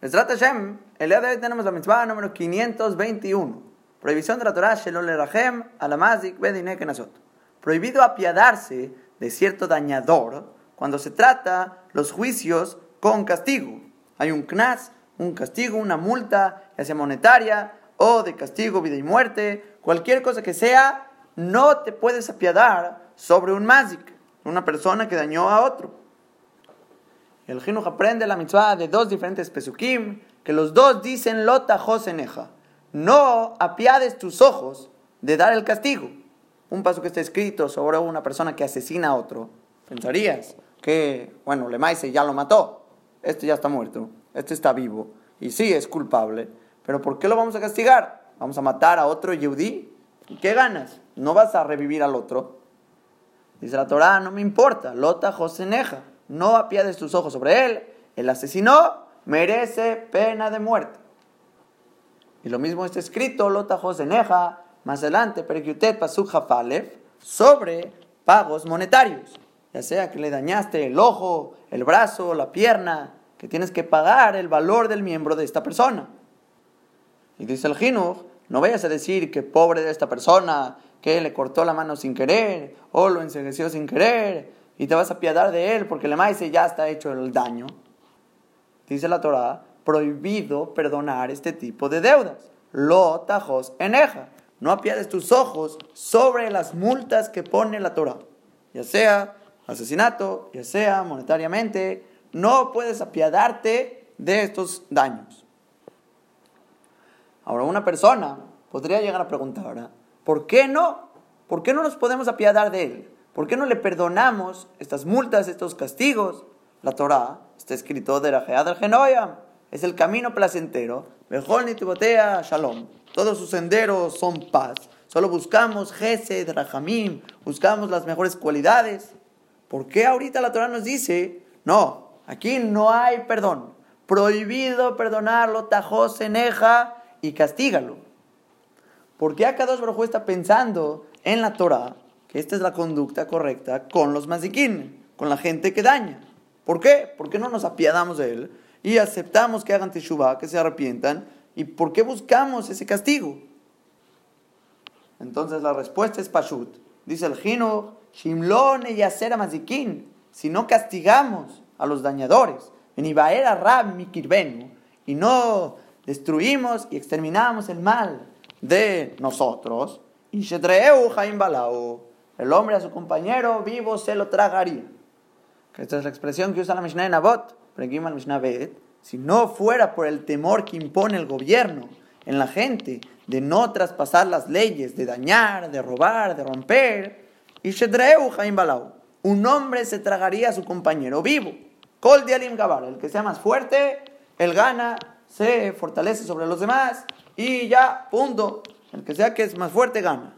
Hashem, el día de hoy tenemos la mitzvah número 521. Prohibición de la Torah, Shelol Rahem, Alamazik, Bedine Kenazot. Prohibido apiadarse de cierto dañador cuando se trata los juicios con castigo. Hay un knas, un castigo, una multa, ya sea monetaria o de castigo, vida y muerte, cualquier cosa que sea, no te puedes apiadar sobre un mazik, una persona que dañó a otro. El Jinuj aprende la mitzvah de dos diferentes pesukim, que los dos dicen lota joseneja. No apiades tus ojos de dar el castigo. Un paso que está escrito sobre una persona que asesina a otro. Pensarías que, bueno, Lemaise ya lo mató. Este ya está muerto. Este está vivo. Y sí, es culpable. Pero ¿por qué lo vamos a castigar? ¿Vamos a matar a otro yudí? ¿Qué ganas? No vas a revivir al otro. Dice la Torah, no me importa. Lota joseneja no apiades tus ojos sobre él, el asesino merece pena de muerte. Y lo mismo está escrito, Lota Joseneja, más adelante, Perkyutet Pasuk Hafalev, sobre pagos monetarios. Ya sea que le dañaste el ojo, el brazo, la pierna, que tienes que pagar el valor del miembro de esta persona. Y dice el Jinuj, no vayas a decir que pobre de esta persona, que le cortó la mano sin querer, o lo ensegueció sin querer, y te vas a piadar de él porque le maíz ya está hecho el daño. Dice la Torah, prohibido perdonar este tipo de deudas. Lo tajos eneja. No apiades tus ojos sobre las multas que pone la Torah. Ya sea asesinato, ya sea monetariamente, no puedes apiadarte de estos daños. Ahora, una persona podría llegar a preguntar, ¿por qué no? ¿Por qué no nos podemos apiadar de él? ¿Por qué no le perdonamos estas multas, estos castigos? La Torah está escrito de la Genoyam. Es el camino placentero. Mejor ni botea shalom. Todos sus senderos son paz. Solo buscamos Gesed, Rahamim, buscamos las mejores cualidades. ¿Por qué ahorita la Torah nos dice, no, aquí no hay perdón? Prohibido perdonarlo, tajó, seneja y castígalo. ¿Por qué acá dos está pensando en la Torah que esta es la conducta correcta con los maziquín, con la gente que daña. ¿Por qué? ¿Por qué no nos apiadamos de él y aceptamos que hagan teshuvah, que se arrepientan? ¿Y por qué buscamos ese castigo? Entonces la respuesta es pashut. Dice el Gino, Shimlon y mazikin, si no castigamos a los dañadores, en Rab Mikirbenu, y no destruimos y exterminamos el mal de nosotros, y Shedreu Jaim Balao, el hombre a su compañero vivo se lo tragaría. Esta es la expresión que usa la Mishnah en Abot, la Mishnah Si no fuera por el temor que impone el gobierno en la gente de no traspasar las leyes, de dañar, de robar, de romper, y Shedreu Jaim Balau, un hombre se tragaría a su compañero vivo. Kol Dialim Gabar, el que sea más fuerte, él gana, se fortalece sobre los demás y ya, punto. El que sea que es más fuerte gana.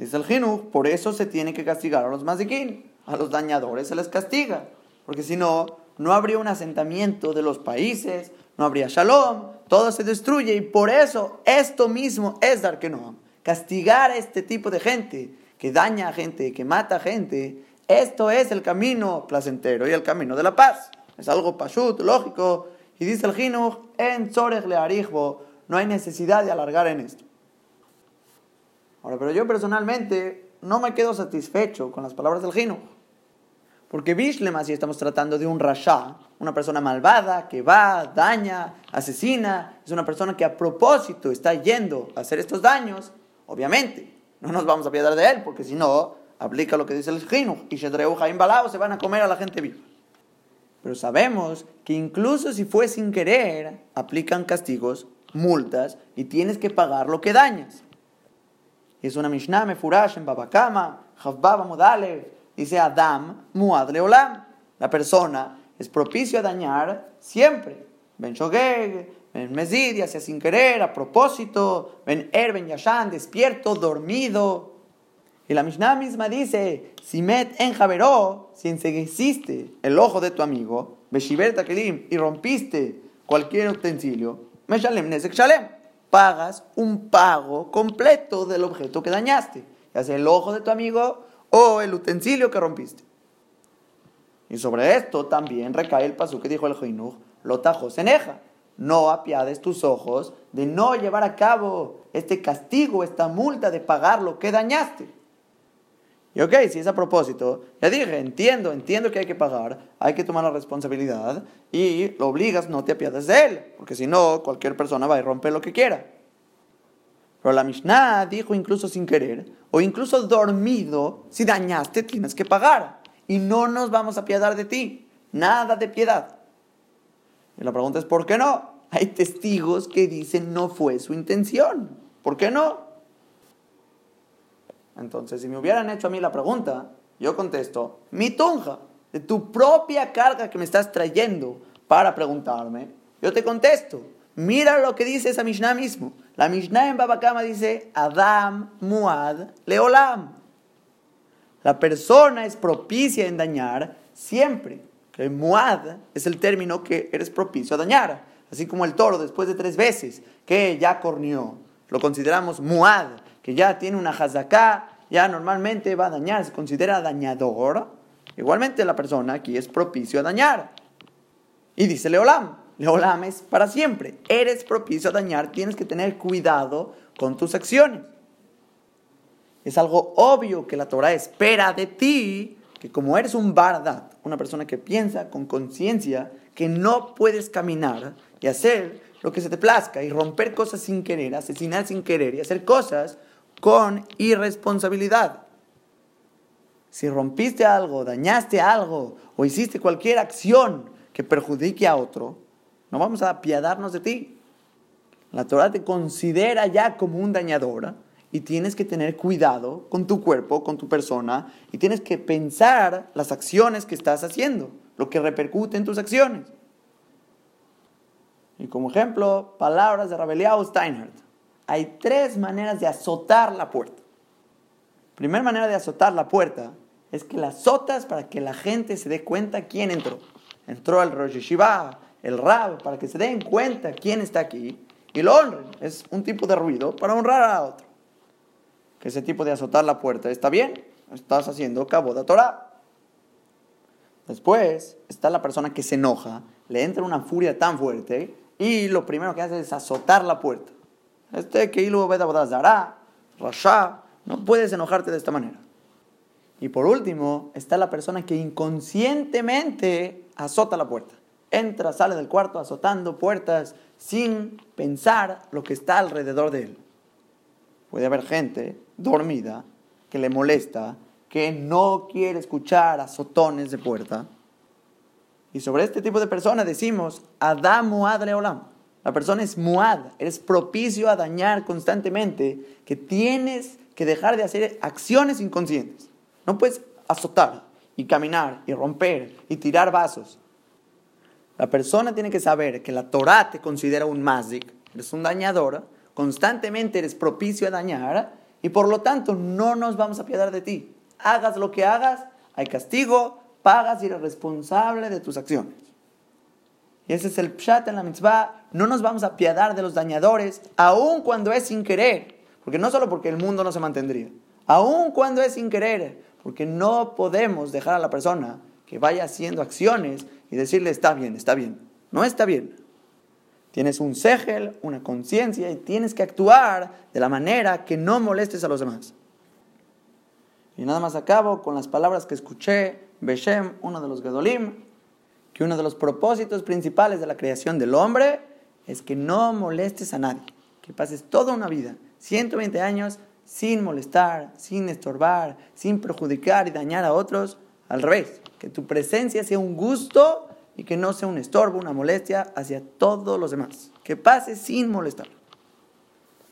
Dice el Jinuj, por eso se tiene que castigar a los maziquín, a los dañadores se les castiga, porque si no, no habría un asentamiento de los países, no habría shalom, todo se destruye y por eso esto mismo es dar que no. Castigar a este tipo de gente que daña a gente, que mata a gente, esto es el camino placentero y el camino de la paz. Es algo pashut, lógico. Y dice el Jinuj, en Zorech le no hay necesidad de alargar en esto. Ahora, pero yo personalmente no me quedo satisfecho con las palabras del Gino. Porque Bishlema, si estamos tratando de un Rasha, una persona malvada que va, daña, asesina, es una persona que a propósito está yendo a hacer estos daños, obviamente, no nos vamos a piedar de él, porque si no, aplica lo que dice el Gino, y Shedreu Jaim Balao se van a comer a la gente viva. Pero sabemos que incluso si fue sin querer, aplican castigos, multas, y tienes que pagar lo que dañas. Es una Mishnah Mefurash en Babakama, Javbaba Modalev, dice Adam Muad Leolam. La persona es propicio a dañar siempre. Ben Shogeg, Ben Mezid, ya sea sin querer, a propósito, Ben Er, Ben Yashan, despierto, dormido. Y la Mishnah misma dice, si met en Javeró, si ensegueciste el ojo de tu amigo, Beshiber Takelim, y rompiste cualquier utensilio, Meshalem Nesek Shalem pagas un pago completo del objeto que dañaste, ya sea el ojo de tu amigo o el utensilio que rompiste. Y sobre esto también recae el paso que dijo el Joinuj, lotajos eneja. No apiades tus ojos de no llevar a cabo este castigo, esta multa de pagar lo que dañaste. Y ok, si es a propósito, ya dije, entiendo, entiendo que hay que pagar, hay que tomar la responsabilidad y lo obligas, no te apiades de él, porque si no, cualquier persona va a romper lo que quiera. Pero la Mishnah dijo incluso sin querer, o incluso dormido, si dañaste tienes que pagar. Y no nos vamos a apiadar de ti. Nada de piedad. Y la pregunta es, ¿por qué no? Hay testigos que dicen no fue su intención. ¿Por qué no? Entonces, si me hubieran hecho a mí la pregunta, yo contesto, mi tunja, de tu propia carga que me estás trayendo para preguntarme, yo te contesto, mira lo que dice esa Mishnah mismo. La Mishnah en Babakama dice, Adam Muad Leolam. La persona es propicia en dañar siempre. Que Muad es el término que eres propicio a dañar. Así como el toro después de tres veces que ya corneó. Lo consideramos Muad, ya tiene una hazaká, ya normalmente va a dañar, se considera dañador. Igualmente la persona aquí es propicio a dañar. Y dice Leolam, Leolam es para siempre. Eres propicio a dañar, tienes que tener cuidado con tus acciones. Es algo obvio que la Torah espera de ti, que como eres un bardat, una persona que piensa con conciencia, que no puedes caminar y hacer lo que se te plazca y romper cosas sin querer, asesinar sin querer y hacer cosas con irresponsabilidad. Si rompiste algo, dañaste algo o hiciste cualquier acción que perjudique a otro, no vamos a apiadarnos de ti. La Torah te considera ya como un dañador y tienes que tener cuidado con tu cuerpo, con tu persona y tienes que pensar las acciones que estás haciendo, lo que repercute en tus acciones. Y como ejemplo, palabras de Rabeliao Steinhardt hay tres maneras de azotar la puerta. Primera manera de azotar la puerta es que la azotas para que la gente se dé cuenta quién entró. Entró el Rosh Yeshiva, el Rab, para que se den cuenta quién está aquí y lo honren. Es un tipo de ruido para honrar a otro. Que ese tipo de azotar la puerta está bien, estás haciendo cabo de Torah. Después está la persona que se enoja, le entra una furia tan fuerte y lo primero que hace es azotar la puerta. Este que Rasha, no puedes enojarte de esta manera. Y por último, está la persona que inconscientemente azota la puerta. Entra, sale del cuarto azotando puertas sin pensar lo que está alrededor de él. Puede haber gente dormida que le molesta, que no quiere escuchar azotones de puerta. Y sobre este tipo de personas decimos, Adamu Adre Olam. La persona es muad, eres propicio a dañar constantemente, que tienes que dejar de hacer acciones inconscientes. No puedes azotar y caminar y romper y tirar vasos. La persona tiene que saber que la Torah te considera un mazik, eres un dañador, constantemente eres propicio a dañar y por lo tanto no nos vamos a piedar de ti. Hagas lo que hagas, hay castigo, pagas y eres responsable de tus acciones. Y ese es el pshat en la mitzvah. No nos vamos a piadar de los dañadores, aun cuando es sin querer. Porque no solo porque el mundo no se mantendría, aun cuando es sin querer. Porque no podemos dejar a la persona que vaya haciendo acciones y decirle está bien, está bien. No está bien. Tienes un segel, una conciencia y tienes que actuar de la manera que no molestes a los demás. Y nada más acabo con las palabras que escuché Beshem, uno de los Gedolim, que uno de los propósitos principales de la creación del hombre es que no molestes a nadie, que pases toda una vida, 120 años, sin molestar, sin estorbar, sin perjudicar y dañar a otros. Al revés, que tu presencia sea un gusto y que no sea un estorbo, una molestia hacia todos los demás. Que pases sin molestar.